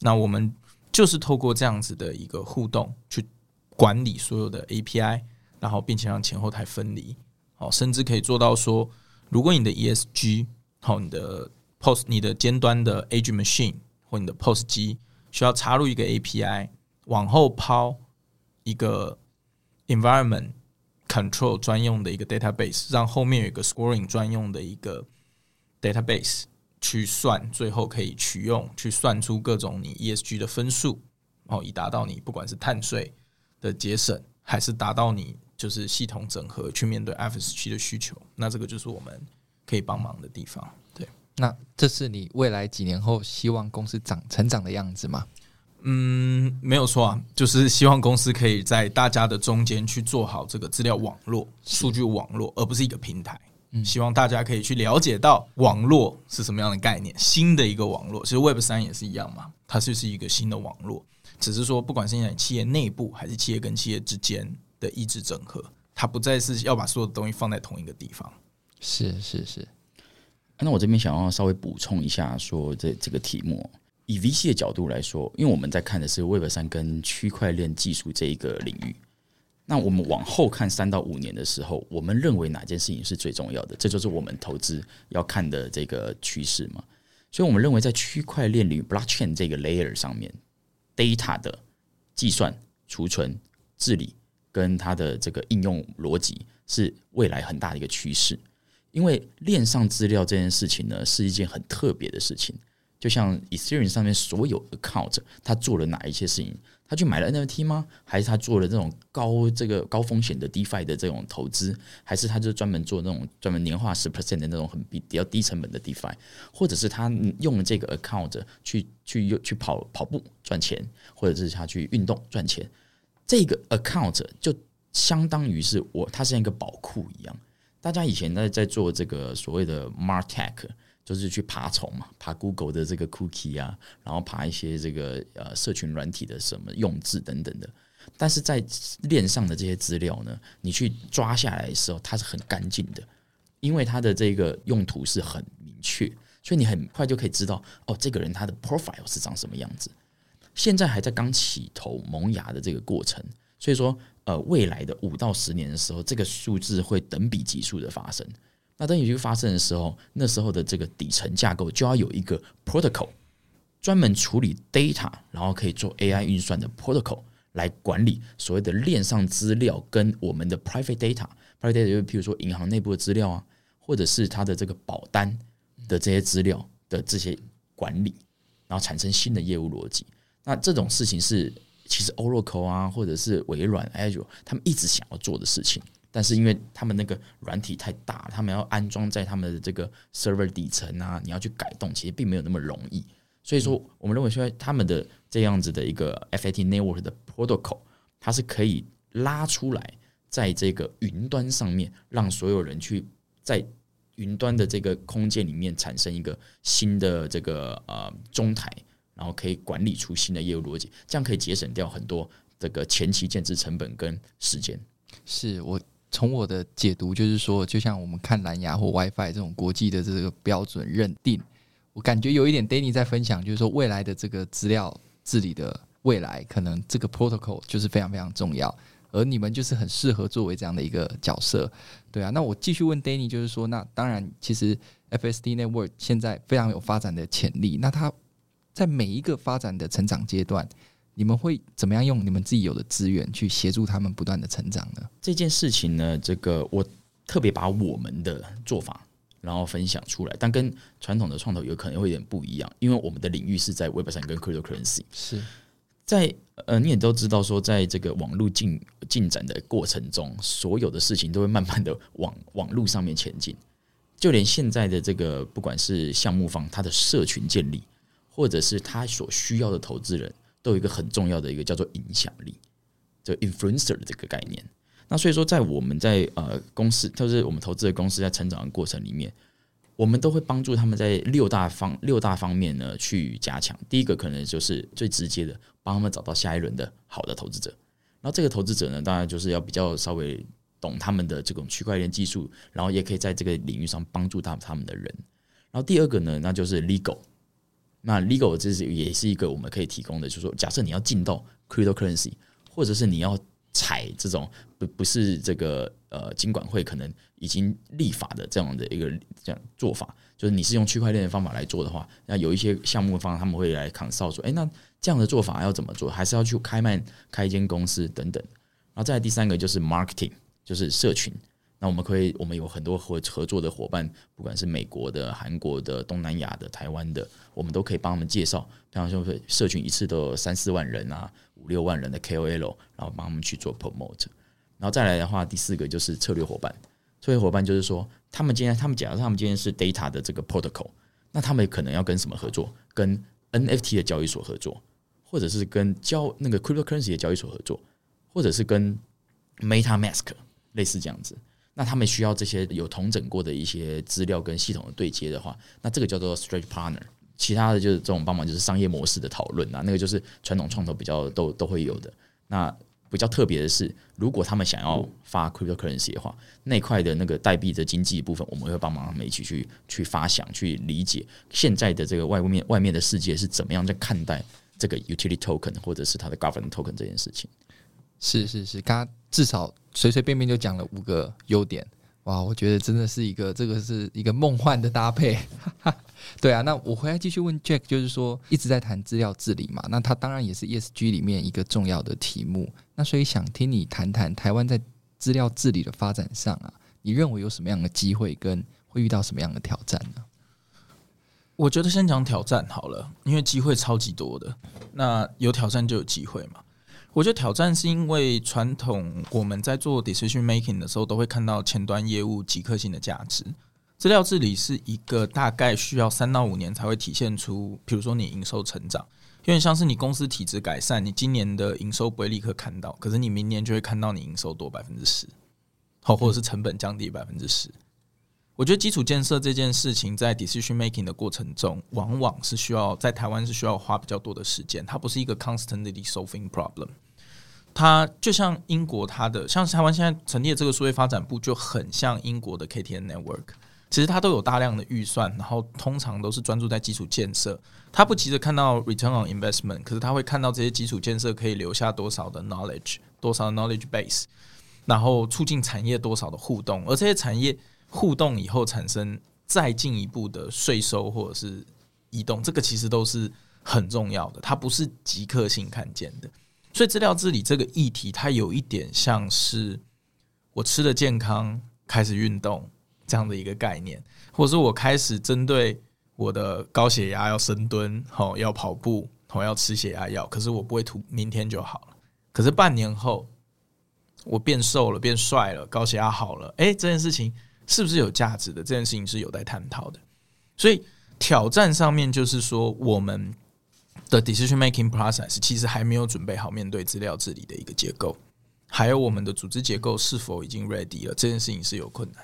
那我们就是透过这样子的一个互动，去管理所有的 API，然后并且让前后台分离。哦，甚至可以做到说，如果你的 ESG，好，你的 POS，你的尖端的 Edge Machine 或你的 POS 机需要插入一个 API，往后抛。一个 environment control 专用的一个 database，让后面有一个 scoring 专用的一个 database 去算，最后可以取用去算出各种你 ESG 的分数，哦，以达到你不管是碳税的节省，还是达到你就是系统整合去面对 FSG 的需求，那这个就是我们可以帮忙的地方。对，那这是你未来几年后希望公司长成长的样子吗？嗯，没有错啊，就是希望公司可以在大家的中间去做好这个资料网络、数据网络，而不是一个平台。嗯，希望大家可以去了解到网络是什么样的概念，新的一个网络。其实 Web 三也是一样嘛，它就是一个新的网络，只是说不管是在企业内部还是企业跟企业之间的意志整合，它不再是要把所有的东西放在同一个地方。是是是。那我这边想要稍微补充一下，说这这个题目，以 VC 的角度来说，因为我们在看的是 Web 三跟区块链技术这一个领域。那我们往后看三到五年的时候，我们认为哪件事情是最重要的？这就是我们投资要看的这个趋势嘛。所以我们认为，在区块链领域 （blockchain） 这个 layer 上面，data 的计算、储存、治理跟它的这个应用逻辑是未来很大的一个趋势。因为链上资料这件事情呢，是一件很特别的事情。就像 Ethereum 上面所有 account，他做了哪一些事情？他去买了 NFT 吗？还是他做了这种高这个高风险的 DeFi 的这种投资？还是他就专门做那种专门年化十 percent 的那种很比比较低成本的 DeFi？或者是他用了这个 account 去去去跑跑步赚钱，或者是他去运动赚钱？这个 account 就相当于是我，它像一个宝库一样。大家以前在在做这个所谓的 Martech。就是去爬虫嘛，爬 Google 的这个 cookie 啊，然后爬一些这个呃社群软体的什么用字等等的。但是在链上的这些资料呢，你去抓下来的时候，它是很干净的，因为它的这个用途是很明确，所以你很快就可以知道哦，这个人他的 profile 是长什么样子。现在还在刚起头萌芽的这个过程，所以说呃，未来的五到十年的时候，这个数字会等比级数的发生。那当有一个发生的时候，那时候的这个底层架构就要有一个 protocol，专门处理 data，然后可以做 AI 运算的 protocol 来管理所谓的链上资料跟我们的 private data。private data 就譬如说银行内部的资料啊，或者是它的这个保单的这些资料的这些管理，然后产生新的业务逻辑。那这种事情是其实 Oracle 啊，或者是微软 Azure 他们一直想要做的事情。但是因为他们那个软体太大，他们要安装在他们的这个 server 底层啊，你要去改动，其实并没有那么容易。所以说，我们认为说他们的这样子的一个 FAT network 的 protocol，它是可以拉出来，在这个云端上面，让所有人去在云端的这个空间里面产生一个新的这个呃中台，然后可以管理出新的业务逻辑，这样可以节省掉很多这个前期建置成本跟时间。是我。从我的解读就是说，就像我们看蓝牙或 WiFi 这种国际的这个标准认定，我感觉有一点 Danny 在分享，就是说未来的这个资料治理的未来，可能这个 protocol 就是非常非常重要，而你们就是很适合作为这样的一个角色，对啊。那我继续问 Danny，就是说，那当然，其实 FSD Network 现在非常有发展的潜力，那它在每一个发展的成长阶段。你们会怎么样用你们自己有的资源去协助他们不断的成长呢？这件事情呢，这个我特别把我们的做法然后分享出来，但跟传统的创投有可能会有点不一样，因为我们的领域是在 Web 三跟 Cryptocurrency。是在呃，你也都知道说，在这个网络进进展的过程中，所有的事情都会慢慢的往 网络上面前进，就连现在的这个不管是项目方他的社群建立，或者是他所需要的投资人。都有一个很重要的一个叫做影响力，这 influencer 的这个概念。那所以说，在我们在呃公司，就是我们投资的公司在成长的过程里面，我们都会帮助他们在六大方六大方面呢去加强。第一个可能就是最直接的，帮他们找到下一轮的好的投资者。然后这个投资者呢，当然就是要比较稍微懂他们的这种区块链技术，然后也可以在这个领域上帮助到他们的人。然后第二个呢，那就是 legal。那 legal 这是也是一个我们可以提供的，就是说，假设你要进到 cryptocurrency，或者是你要采这种不不是这个呃金管会可能已经立法的这样的一个这样做法，就是你是用区块链的方法来做的话，那有一些项目方他们会来 consult 说，哎，那这样的做法要怎么做？还是要去开曼开一间公司等等。然后再第三个就是 marketing，就是社群。那我们可以，我们有很多合合作的伙伴，不管是美国的、韩国的、东南亚的、台湾的，我们都可以帮他们介绍。比方说，社群一次都有三四万人啊，五六万人的 KOL，然后帮他们去做 promote。然后再来的话，第四个就是策略伙伴。策略伙伴就是说，他们今天，他们假如他们今天是 data 的这个 protocol，那他们可能要跟什么合作？跟 NFT 的交易所合作，或者是跟交那个 cryptocurrency 的交易所合作，或者是跟 MetaMask 类似这样子。那他们需要这些有同整过的一些资料跟系统的对接的话，那这个叫做 Strategic Partner。其他的就是这种帮忙，就是商业模式的讨论啊，那个就是传统创投比较都都会有的。那比较特别的是，如果他们想要发 cryptocurrency 的话，那块的那个代币的经济部分，我们会帮忙他们一起去去发想、去理解现在的这个外面外面的世界是怎么样在看待这个 utility token 或者是它的 governance token 这件事情。是是是，刚刚至少随随便便就讲了五个优点。哇，我觉得真的是一个，这个是一个梦幻的搭配。对啊，那我回来继续问 Jack，就是说一直在谈资料治理嘛，那他当然也是 ESG 里面一个重要的题目。那所以想听你谈谈台湾在资料治理的发展上啊，你认为有什么样的机会，跟会遇到什么样的挑战呢？我觉得先讲挑战好了，因为机会超级多的。那有挑战就有机会嘛。我觉得挑战是因为传统我们在做 decision making 的时候，都会看到前端业务即刻性的价值。资料治理是一个大概需要三到五年才会体现出，比如说你营收成长，有点像是你公司体质改善，你今年的营收不会立刻看到，可是你明年就会看到你营收多百分之十，好，或者是成本降低百分之十。我觉得基础建设这件事情在 decision making 的过程中，往往是需要在台湾是需要花比较多的时间，它不是一个 constantly solving problem。它就像英国，它的像台湾现在成立的这个数位发展部就很像英国的 KTN Network。其实它都有大量的预算，然后通常都是专注在基础建设。它不急着看到 return on investment，可是它会看到这些基础建设可以留下多少的 knowledge，多少 knowledge base，然后促进产业多少的互动，而这些产业互动以后产生再进一步的税收或者是移动，这个其实都是很重要的，它不是即刻性看见的。所以资料治理这个议题，它有一点像是我吃的健康，开始运动这样的一个概念，或者是我开始针对我的高血压要深蹲，好要跑步，好要吃血压药，可是我不会涂明天就好了。可是半年后我变瘦了，变帅了，高血压好了，诶，这件事情是不是有价值的？这件事情是有待探讨的。所以挑战上面就是说我们。的 decision making process 其实还没有准备好面对资料治理的一个结构，还有我们的组织结构是否已经 ready 了，这件事情是有困难。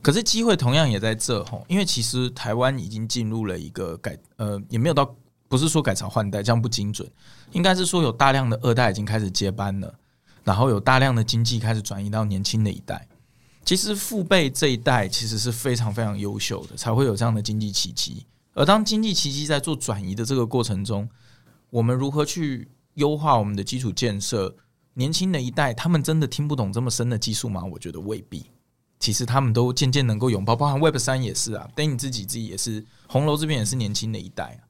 可是机会同样也在这吼，因为其实台湾已经进入了一个改，呃，也没有到，不是说改朝换代这样不精准，应该是说有大量的二代已经开始接班了，然后有大量的经济开始转移到年轻的一代。其实父辈这一代其实是非常非常优秀的，才会有这样的经济奇迹。而当经济奇迹在做转移的这个过程中，我们如何去优化我们的基础建设？年轻的一代，他们真的听不懂这么深的技术吗？我觉得未必。其实他们都渐渐能够拥抱，包含 Web 三也是啊。等你自己自己也是，红楼这边也是年轻的一代啊。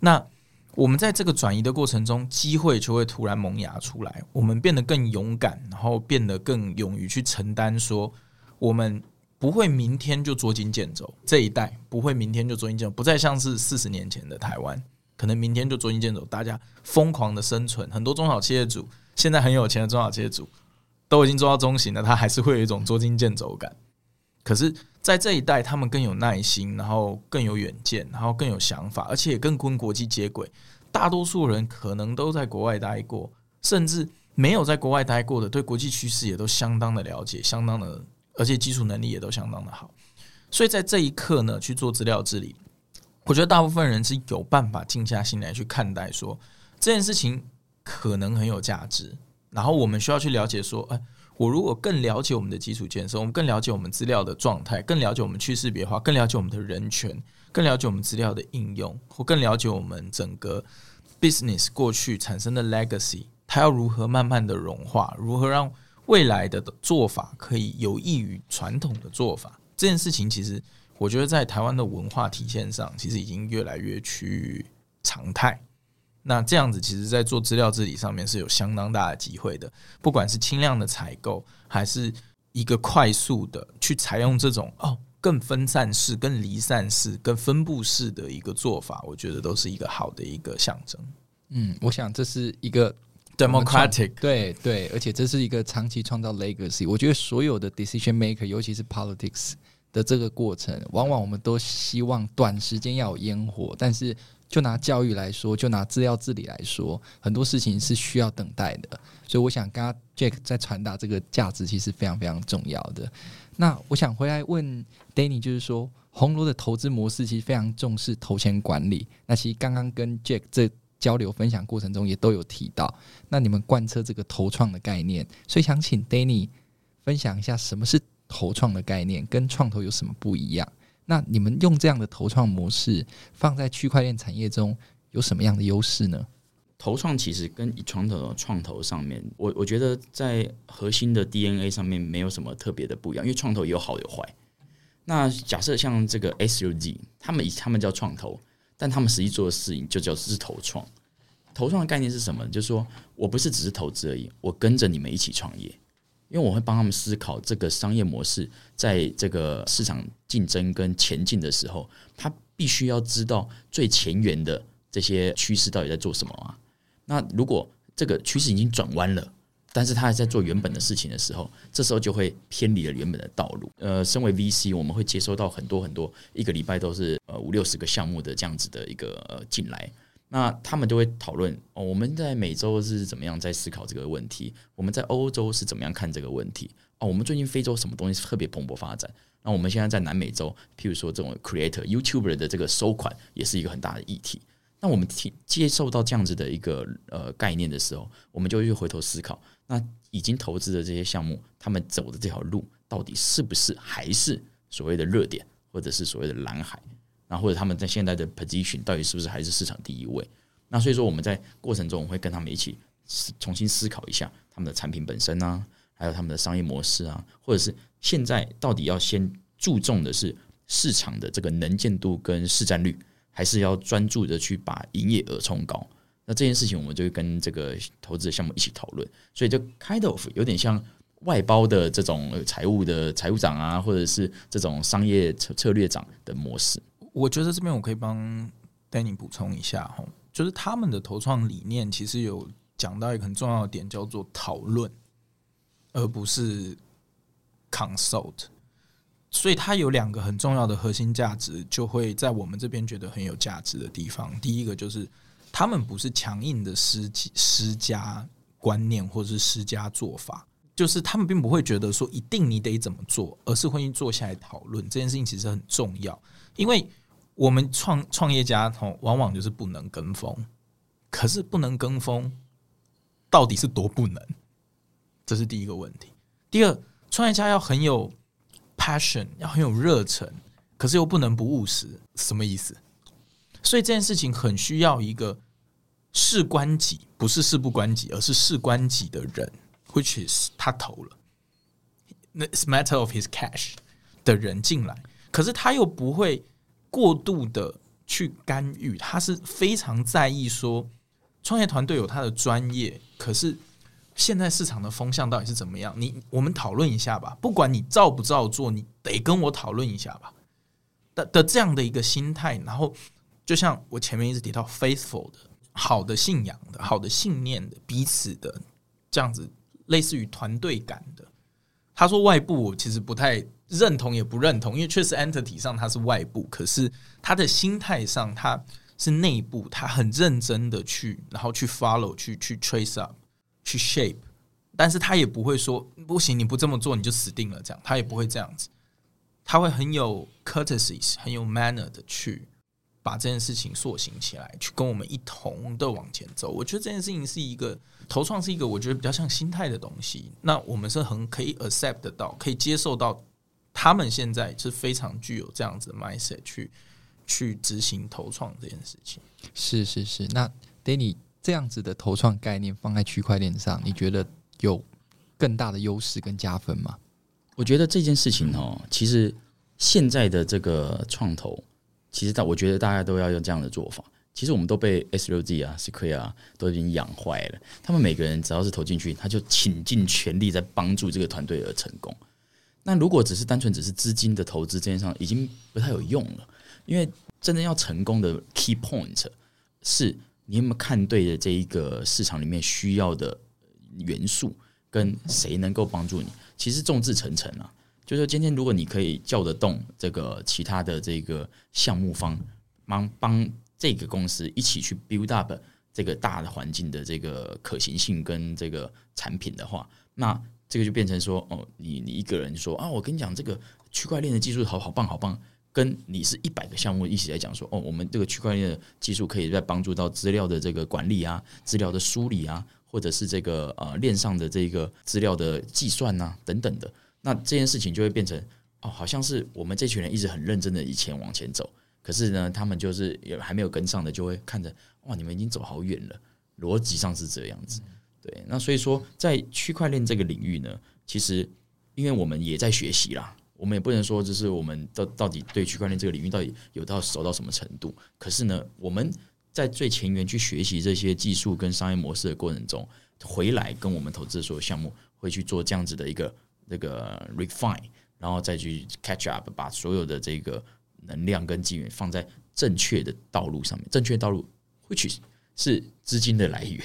那我们在这个转移的过程中，机会就会突然萌芽出来，我们变得更勇敢，然后变得更勇于去承担，说我们。不会明天就捉襟见肘，这一代不会明天就捉襟见肘，不再像是四十年前的台湾，可能明天就捉襟见肘，大家疯狂的生存。很多中小企业主现在很有钱的中小企业主都已经做到中型了，他还是会有一种捉襟见肘感。可是，在这一代，他们更有耐心，然后更有远见，然后更有想法，而且也更跟国际接轨。大多数人可能都在国外待过，甚至没有在国外待过的，对国际趋势也都相当的了解，相当的。而且基础能力也都相当的好，所以在这一刻呢，去做资料治理，我觉得大部分人是有办法静下心来去看待说这件事情可能很有价值。然后我们需要去了解说，哎，我如果更了解我们的基础建设，我们更了解我们资料的状态，更了解我们去识别化，更了解我们的人权，更了解我们资料的应用，或更了解我们整个 business 过去产生的 legacy，它要如何慢慢的融化，如何让。未来的做法可以有益于传统的做法，这件事情其实我觉得在台湾的文化体现上，其实已经越来越趋于常态。那这样子，其实，在做资料治理上面是有相当大的机会的。不管是轻量的采购，还是一个快速的去采用这种哦更分散式、更离散式、更分布式的一个做法，我觉得都是一个好的一个象征。嗯，我想这是一个。Democratic 对对，而且这是一个长期创造 legacy。我觉得所有的 decision maker，尤其是 politics 的这个过程，往往我们都希望短时间要有烟火，但是就拿教育来说，就拿资料治理来说，很多事情是需要等待的。所以我想，刚刚 Jack 在传达这个价值，其实非常非常重要的。那我想回来问 Danny，就是说，红楼的投资模式其实非常重视投钱管理。那其实刚刚跟 Jack 这交流分享过程中也都有提到。那你们贯彻这个投创的概念，所以想请 Danny 分享一下什么是投创的概念，跟创投有什么不一样？那你们用这样的投创模式放在区块链产业中有什么样的优势呢？投创其实跟传统的创投上面，我我觉得在核心的 DNA 上面没有什么特别的不一样，因为创投有好有坏。那假设像这个 SUG，他们以他们叫创投，但他们实际做的事情就叫是投创。投创的概念是什么？就是说我不是只是投资而已，我跟着你们一起创业，因为我会帮他们思考这个商业模式在这个市场竞争跟前进的时候，他必须要知道最前沿的这些趋势到底在做什么啊。那如果这个趋势已经转弯了，但是他还在做原本的事情的时候，这时候就会偏离了原本的道路。呃，身为 VC，我们会接收到很多很多，一个礼拜都是呃五六十个项目的这样子的一个呃进来。那他们就会讨论哦，我们在美洲是怎么样在思考这个问题？我们在欧洲是怎么样看这个问题？哦，我们最近非洲什么东西特别蓬勃发展？那我们现在在南美洲，譬如说这种 Creator、YouTuber 的这个收款，也是一个很大的议题。那我们接接受到这样子的一个呃概念的时候，我们就会回头思考，那已经投资的这些项目，他们走的这条路到底是不是还是所谓的热点，或者是所谓的蓝海？那或者他们在现在的 position 到底是不是还是市场第一位？那所以说我们在过程中，我会跟他们一起重新思考一下他们的产品本身啊，还有他们的商业模式啊，或者是现在到底要先注重的是市场的这个能见度跟市占率。还是要专注的去把营业额冲高，那这件事情我们就会跟这个投资的项目一起讨论，所以就 kind of 有点像外包的这种财务的财务长啊，或者是这种商业策策略长的模式。我觉得这边我可以帮 Danny 补充一下哈，就是他们的投创理念其实有讲到一个很重要的点，叫做讨论，而不是 consult。所以它有两个很重要的核心价值，就会在我们这边觉得很有价值的地方。第一个就是他们不是强硬的施施加观念或者是施加做法，就是他们并不会觉得说一定你得怎么做，而是会坐下来讨论这件事情，其实很重要。因为我们创创业家吼，往往就是不能跟风，可是不能跟风到底是多不能？这是第一个问题。第二，创业家要很有。Passion 要很有热忱，可是又不能不务实，什么意思？所以这件事情很需要一个事关己，不是事不关己，而是事关己的人，which is 他投了，那 is matter of his cash 的人进来，可是他又不会过度的去干预，他是非常在意说，创业团队有他的专业，可是。现在市场的风向到底是怎么样？你我们讨论一下吧。不管你照不照做，你得跟我讨论一下吧。的的这样的一个心态，然后就像我前面一直提到，faithful 的好的信仰的好的信念的彼此的这样子，类似于团队感的。他说外部，我其实不太认同，也不认同，因为确实 entity 上他是外部，可是他的心态上他是内部，他很认真的去，然后去 follow，去去 trace up。去 shape，但是他也不会说不行，你不这么做你就死定了。这样他也不会这样子，他会很有 courtesy，很有 manner 的去把这件事情塑形起来，去跟我们一同的往前走。我觉得这件事情是一个投创，是一个我觉得比较像心态的东西。那我们是很可以 accept 得到，可以接受到他们现在是非常具有这样子的 mindset 去去执行投创这件事情。是是是，那 Danny。这样子的投创概念放在区块链上，你觉得有更大的优势跟加分吗？我觉得这件事情哦，其实现在的这个创投，其实大我觉得大家都要用这样的做法。其实我们都被 S6G 啊、Sequoia 啊都已经养坏了。他们每个人只要是投进去，他就倾尽全力在帮助这个团队而成功。那如果只是单纯只是资金的投资，这件事上已经不太有用了。因为真正要成功的 key point 是。你有没有看对的这一个市场里面需要的元素，跟谁能够帮助你？其实众志成城啊，就是说今天如果你可以叫得动这个其他的这个项目方，帮帮这个公司一起去 build up 这个大的环境的这个可行性跟这个产品的话，那这个就变成说，哦，你你一个人说啊，我跟你讲这个区块链的技术好好棒好棒。跟你是一百个项目一起来讲说，哦，我们这个区块链的技术可以在帮助到资料的这个管理啊，资料的梳理啊，或者是这个呃链上的这个资料的计算啊等等的，那这件事情就会变成哦，好像是我们这群人一直很认真的以前往前走，可是呢，他们就是也还没有跟上的，就会看着哇，你们已经走好远了，逻辑上是这样子，对，那所以说在区块链这个领域呢，其实因为我们也在学习啦。我们也不能说，就是我们到到底对区块链这个领域到底有到熟到什么程度。可是呢，我们在最前沿去学习这些技术跟商业模式的过程中，回来跟我们投资所有项目会去做这样子的一个那个 refine，然后再去 catch up，把所有的这个能量跟资源放在正确的道路上面。正确道路，which 是资金的来源，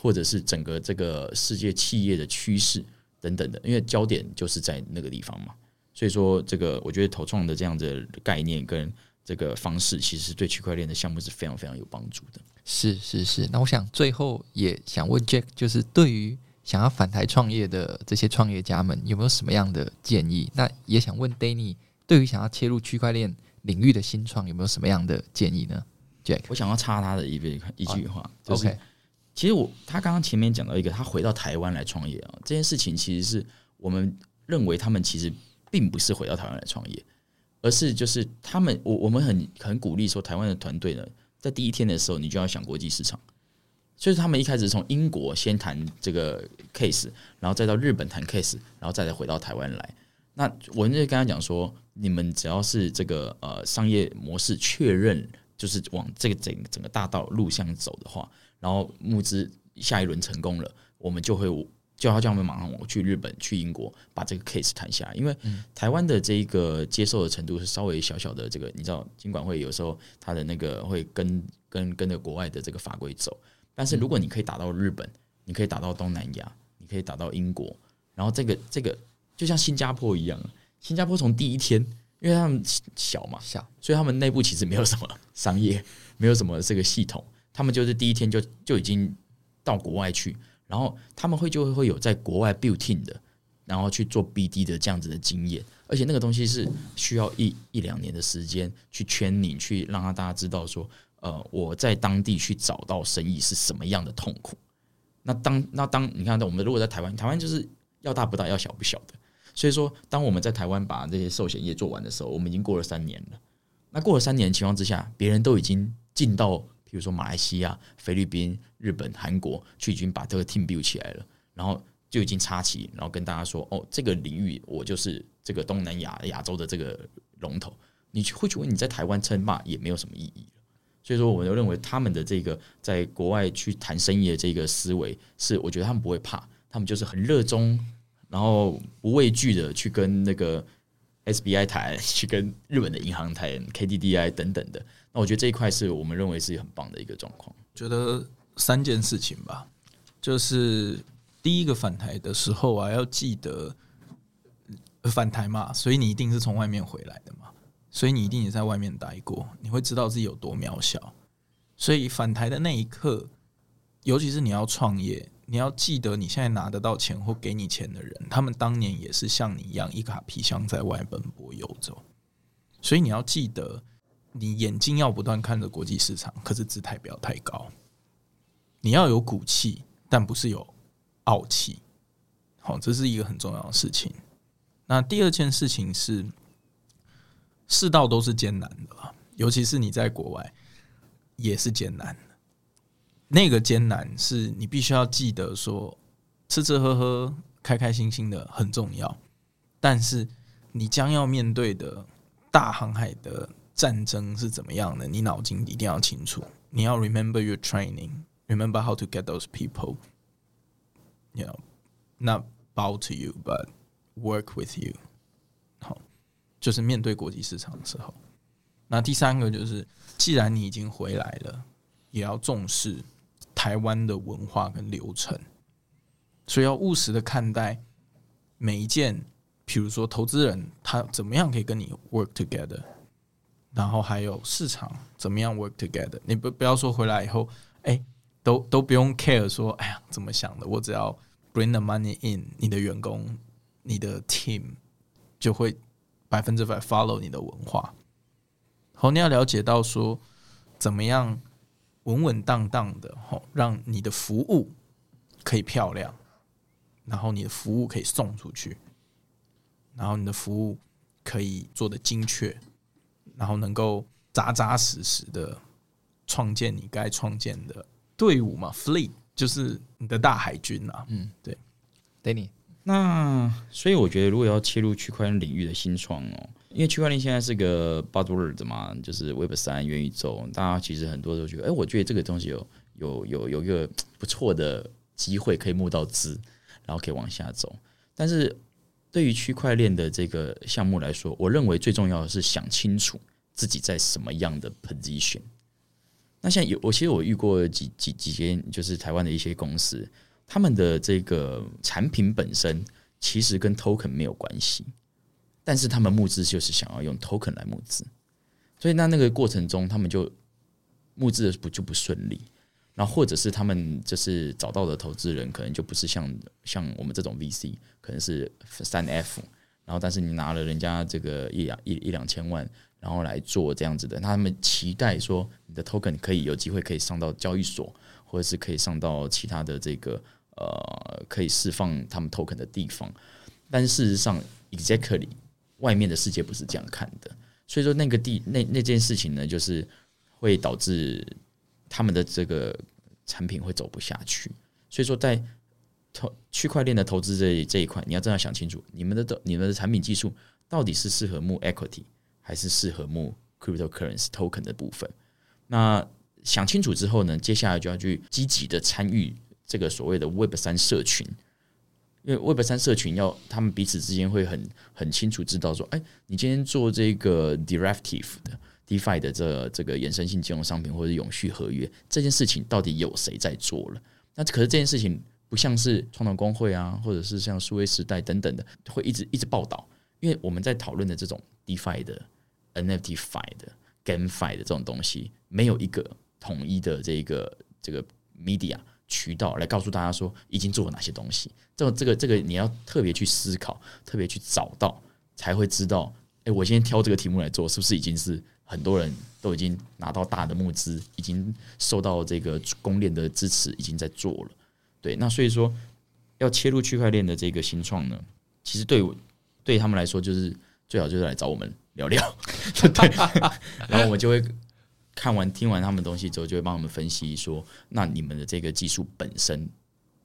或者是整个这个世界企业的趋势等等的，因为焦点就是在那个地方嘛。所以说，这个我觉得投创的这样的概念跟这个方式，其实对区块链的项目是非常非常有帮助的。是是是。那我想最后也想问 Jack，就是对于想要返台创业的这些创业家们，有没有什么样的建议？那也想问 Danny，对于想要切入区块链领域的新创，有没有什么样的建议呢？Jack，我想要插他的一句一句话，哦、就是 okay. 其实我他刚刚前面讲到一个，他回到台湾来创业啊，这件事情其实是我们认为他们其实。并不是回到台湾来创业，而是就是他们，我我们很很鼓励说，台湾的团队呢，在第一天的时候，你就要想国际市场。所以他们一开始从英国先谈这个 case，然后再到日本谈 case，然后再来回到台湾来。那我就跟他讲说，你们只要是这个呃商业模式确认，就是往这个整整个大道路向走的话，然后募资下一轮成功了，我们就会。就要叫我们马上我去日本、去英国把这个 case 谈下来，因为台湾的这一个接受的程度是稍微小小的。这个你知道，尽管会有时候他的那个会跟跟跟着国外的这个法规走，但是如果你可以打到日本，你可以打到东南亚，你可以打到英国，然后这个这个就像新加坡一样，新加坡从第一天，因为他们小嘛，小，所以他们内部其实没有什么商业，没有什么这个系统，他们就是第一天就就已经到国外去。然后他们会就会会有在国外 build team 的，然后去做 BD 的这样子的经验，而且那个东西是需要一一两年的时间去圈你，去让他大家知道说，呃，我在当地去找到生意是什么样的痛苦。那当那当你看到我们如果在台湾，台湾就是要大不大，要小不小的，所以说当我们在台湾把这些寿险业做完的时候，我们已经过了三年了。那过了三年的情况之下，别人都已经进到。比如说马来西亚、菲律宾、日本、韩国，去已经把这个 team build 起来了，然后就已经插旗，然后跟大家说：“哦，这个领域我就是这个东南亚亚洲的这个龙头。”你会去问你在台湾称霸也没有什么意义。所以说，我就认为他们的这个在国外去谈生意的这个思维，是我觉得他们不会怕，他们就是很热衷，然后不畏惧的去跟那个 SBI 台，去跟日本的银行谈，KDDI 等等的。那我觉得这一块是我们认为是很棒的一个状况。觉得三件事情吧，就是第一个返台的时候啊，要记得返台嘛，所以你一定是从外面回来的嘛，所以你一定也在外面待过，你会知道自己有多渺小。所以返台的那一刻，尤其是你要创业，你要记得你现在拿得到钱或给你钱的人，他们当年也是像你一样一卡皮箱在外奔波游走，所以你要记得。你眼睛要不断看着国际市场，可是姿态不要太高。你要有骨气，但不是有傲气。好，这是一个很重要的事情。那第二件事情是，世道都是艰难的，尤其是你在国外也是艰难。那个艰难是你必须要记得说，吃吃喝喝、开开心心的很重要，但是你将要面对的大航海的。战争是怎么样的？你脑筋一定要清楚。你要 remember your training，remember how to get those people，you know，not bow to you but work with you。好，就是面对国际市场的时候。那第三个就是，既然你已经回来了，也要重视台湾的文化跟流程，所以要务实的看待每一件。比如说，投资人他怎么样可以跟你 work together。然后还有市场怎么样 work together？你不不要说回来以后，哎，都都不用 care 说，哎呀怎么想的？我只要 bring the money in，你的员工、你的 team 就会百分之百 follow 你的文化。好，你要了解到说怎么样稳稳当当的，吼，让你的服务可以漂亮，然后你的服务可以送出去，然后你的服务可以做的精确，然后能够扎扎实实的创建你该创建的队伍嘛，fleet 就是你的大海军啊。嗯，对，Danny。那所以我觉得，如果要切入区块链领域的新创哦，因为区块链现在是个 buzzword 嘛，就是 Web 三元宇宙，大家其实很多都觉得，哎，我觉得这个东西有有有有一个不错的机会可以募到资，然后可以往下走。但是对于区块链的这个项目来说，我认为最重要的是想清楚自己在什么样的 position。那像有，我其实我遇过几几几间，就是台湾的一些公司。他们的这个产品本身其实跟 token 没有关系，但是他们募资就是想要用 token 来募资，所以那那个过程中他们就募资的不就不顺利，然后或者是他们就是找到的投资人可能就不是像像我们这种 VC，可能是三 F，然后但是你拿了人家这个一两一一两千万，然后来做这样子的，他们期待说你的 token 可以有机会可以上到交易所。或者是可以上到其他的这个呃，可以释放他们 token 的地方，但事实上，exactly 外面的世界不是这样看的，所以说那个地那那件事情呢，就是会导致他们的这个产品会走不下去。所以说，在投区块链的投资这这一块，你要真的想清楚，你们的你们的产品技术到底是适合募 equity 还是适合募 cryptocurrency token 的部分？那想清楚之后呢，接下来就要去积极的参与这个所谓的 Web 三社群，因为 Web 三社群要他们彼此之间会很很清楚知道说，哎，你今天做这个 derivative 的 DeFi 的这这个衍生性金融商品或者永续合约这件事情到底有谁在做了？那可是这件事情不像是创投公会啊，或者是像数位时代等等的会一直一直报道，因为我们在讨论的这种 DeFi 的 NFTFi 的 GameFi 的这种东西没有一个。统一的这个这个 media 渠道来告诉大家说已经做了哪些东西，这个这个这个你要特别去思考，特别去找到，才会知道。哎，我今天挑这个题目来做，是不是已经是很多人都已经拿到大的募资，已经受到这个公链的支持，已经在做了。对，那所以说要切入区块链的这个新创呢，其实对我对他们来说，就是最好就是来找我们聊聊，对，然后我们就会。看完听完他们东西之后，就会帮我们分析说，那你们的这个技术本身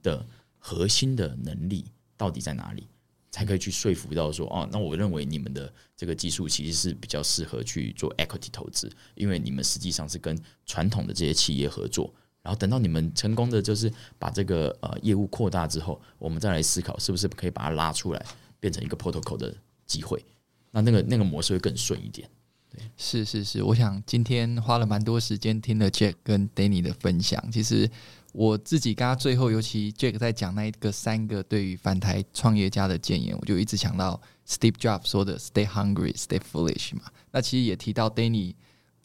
的核心的能力到底在哪里，才可以去说服到说，哦，那我认为你们的这个技术其实是比较适合去做 equity 投资，因为你们实际上是跟传统的这些企业合作，然后等到你们成功的就是把这个呃业务扩大之后，我们再来思考是不是可以把它拉出来，变成一个 protocol 的机会，那那个那个模式会更顺一点。是是是，我想今天花了蛮多时间听了 Jack 跟 Danny 的分享。其实我自己刚刚最后，尤其 Jack 在讲那一个三个对于反台创业家的建言，我就一直想到 Steve Jobs 说的 “Stay hungry, stay foolish” 嘛。那其实也提到 Danny。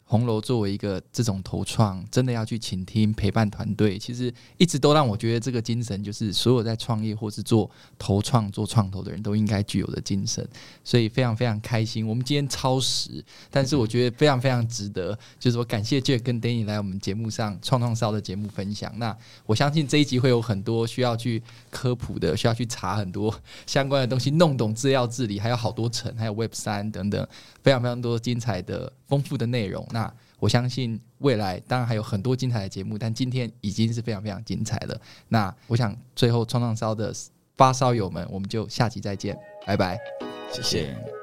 红楼作为一个这种投创，真的要去倾听、陪伴团队，其实一直都让我觉得这个精神，就是所有在创业或是做投创、做创投的人都应该具有的精神。所以非常非常开心，我们今天超时，但是我觉得非常非常值得。就是说，感谢 Jack 跟 Danny 来我们节目上创创烧的节目分享。那我相信这一集会有很多需要去科普的，需要去查很多相关的东西，弄懂资料治理，还有好多层，还有 Web 三等等，非常非常多精彩的。丰富的内容，那我相信未来当然还有很多精彩的节目，但今天已经是非常非常精彩了。那我想最后创创烧的发烧友们，我们就下期再见，拜拜，谢谢。